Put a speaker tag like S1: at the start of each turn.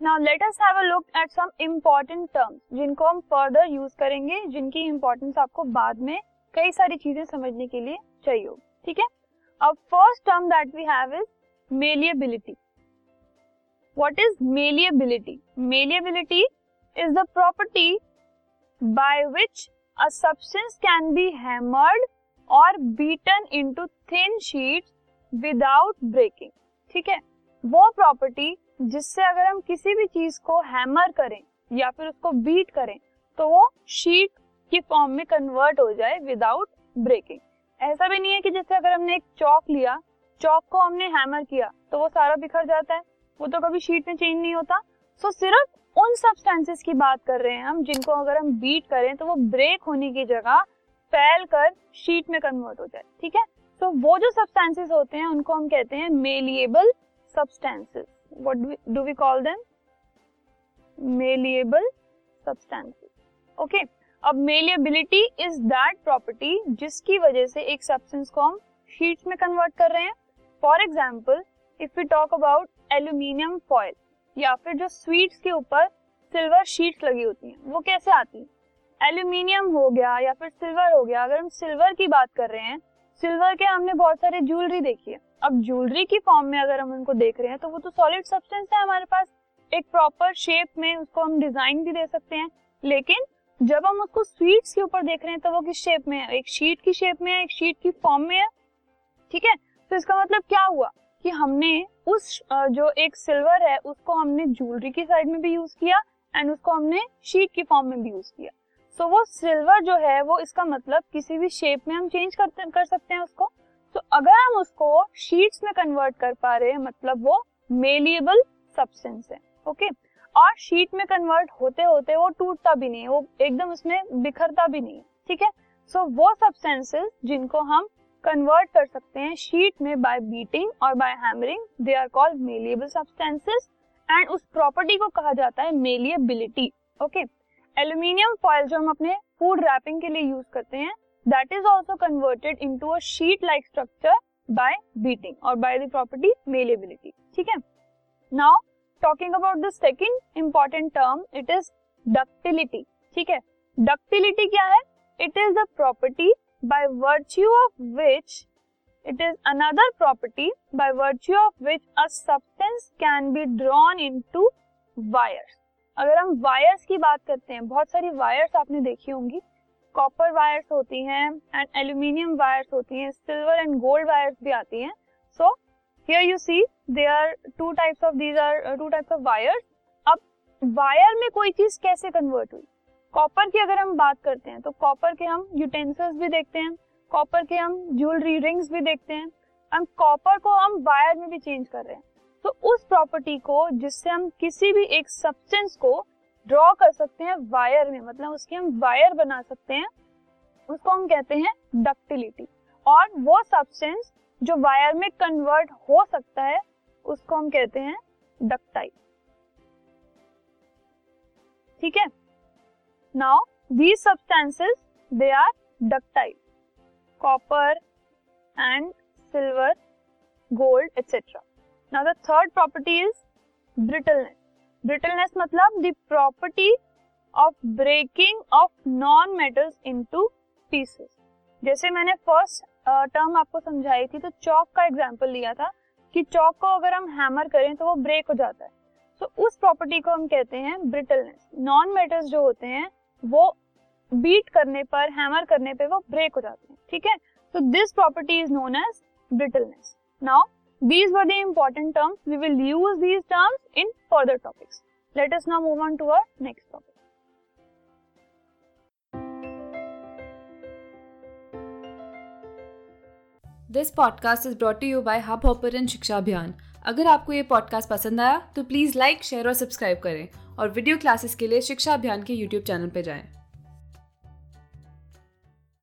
S1: Now let us have a look at some important terms जिनको हम further use करेंगे, जिनकी इंपॉर्टेंस आपको बाद में कई सारी चीज़ें समझने के लिए चाहिए होगी। ठीक है? अब first term that we have is malleability what is malleability malleability is the property by which a substance can be hammered और beaten into thin sheets without breaking ठीक है? वो प्रॉपर्टी जिससे अगर हम किसी भी चीज़ को हैमर करें या फिर उसको बीट करें तो वो शीट की फॉर्म में कन्वर्ट हो जाए विदाउट ब्रेकिंग ऐसा भी नहीं है कि जैसे अगर हमने एक चौक लिया चौक को हमने हैमर किया तो वो सारा बिखर जाता है वो तो कभी शीट में चेंज नहीं होता. सो so, सिर्फ़ उन सब्सटेंसेस की बात कर रहे हैं हम जिनको अगर हम बीट करें तो वो ब्रेक होने की जगह फैल कर शीट में कन्वर्ट हो जाए. ठीक है? सो so, वो जो सब्सटेंसेस होते हैं उनको हम कहते हैं malleable substances what do we call them malleable substances okay अब मेलिएबिलिटी इज़ दैट प्रॉपर्टी जिसकी वजह से एक सब्सटेंस को हम शीट्स में कन्वर्ट कर रहे हैं। For example if we talk about aluminium foil या फिर जो स्वीट्स के ऊपर सिल्वर शीट्स लगी होती हैं, वो कैसे आती हैं? एल्यूमिनियम हो गया या फिर सिल्वर हो गया, अगर हम सिल्वर की बात कर रहे हैं सिल्वर के हमने बहुत सारे ज्वेलरी देखी है। अब ज्वेलरी की फॉर्म में अगर हम उनको देख रहे हैं तो वो तो सॉलिड सब्सटेंस है हमारे पास। एक प्रॉपर शेप में उसको हम डिज़ाइन भी दे सकते हैं। लेकिन जब हम उसको स्वीट्स के ऊपर देख रहे हैं तो वो किस शेप में है? एक शीट की शेप में है, एक शीट की फॉर्म में है? ठीक है? तो इसका मतलब क्या हुआ? कि हमने उस जो एक सिल्वर है, उसको हमने ज्वेलरी की साइड में भी यूज़ किया एंड उसको हमने शीट की फॉर्म में भी यूज़ किया। सो so, वो सिल्वर जो है वो इसका मतलब किसी भी शेप में हम चेंज करते कर सकते हैं उसको। तो अगर हम उसको शीट्स में कन्वर्ट कर पा रहे हैं मतलब वो मेलिएबल सब्सटेंस है ओके okay? और शीट में कन्वर्ट होते होते वो टूटता भी नहीं वो एकदम उसमें बिखरता भी नहीं ठीक है? सो so, वो सब्सटेंसेस जिनको हम कन्वर्ट कर सकते हैं शीट में बाय बीटिंग और by hammering they are called malleable substances and उस प्रॉपर्टी को कहा जाता है मेलिएबिलिटी ओके एल्यूमिनियम फॉयल जो हम अपने फ़ूड रैपिंग के लिए यूज़ करते हैं that is also converted into a sheet like structure by beating और बाय द प्रॉपर्टी मेलेबिलिटी ठीक है? Now talking about the second important term it is ductility ठीक है? डक्टिलिटी क्या है? It is the property by virtue of which it is another property by virtue of which a substance can be drawn into wires अगर हम wires की बात करते हैं, बहुत सारी वायर्स आपने देखी होंगी। कॉपर वायर्स होती हैं एंड एल्यूमिनियम वायर्स होती हैं सिल्वर एंड गोल्ड वायर्स भी आती हैं। So here you see they are two types of these are two types of wires अब वायर में कोई चीज़ कैसे कन्वर्ट हुई? कॉपर की अगर हम बात करते हैं तो कॉपर के हम यूटेंसिल्स भी देखते हैं कॉपर के हम ज्वेलरी रिंग्स भी देखते हैं। एंड कॉपर को हम वायर में भी चेंज कर रहे हैं। तो उस प्रॉपर्टी को जिससे हम किसी भी एक सब्सटेंस को ड्रॉ कर सकते हैं वायर में मतलब उसकी हम वायर बना सकते हैं, उसको हम कहते हैं डक्टिलिटी और वो सब्सटेंस जो वायर में कन्वर्ट हो सकता है, उसको हम कहते हैं डक्टाइल ठीक है? Now these substances they are ductile copper and silver gold etcetera now the third property is brittleness brittleness मतलब the property of breaking of non metals into pieces जैसे मैंने फ़र्स्ट टर्म आपको समझाई थी तो चौक का एग्जांपल लिया था कि चौक को अगर हम हैमर करें तो वो ब्रेक हो जाता है। तो so, उस प्रॉपर्टी को हम कहते हैं ब्रिटलनेस नॉन मेटल्स जो होते हैं वो बीट करने पर हैमर करने पे वो ब्रेक हो जाते हैं। ठीक है? तो this property is known as brittleness now These were the important terms. We will use these terms in further topics. Let us now move on to our next topic.
S2: This podcast is brought you by Hubhopper Shiksha Abhiyan अगर आपको ये podcast पसंद आया तो please like share और subscribe करें और video classes के लिए शिक्षा अभियान के यूट्यूब चैनल पर जाएँ।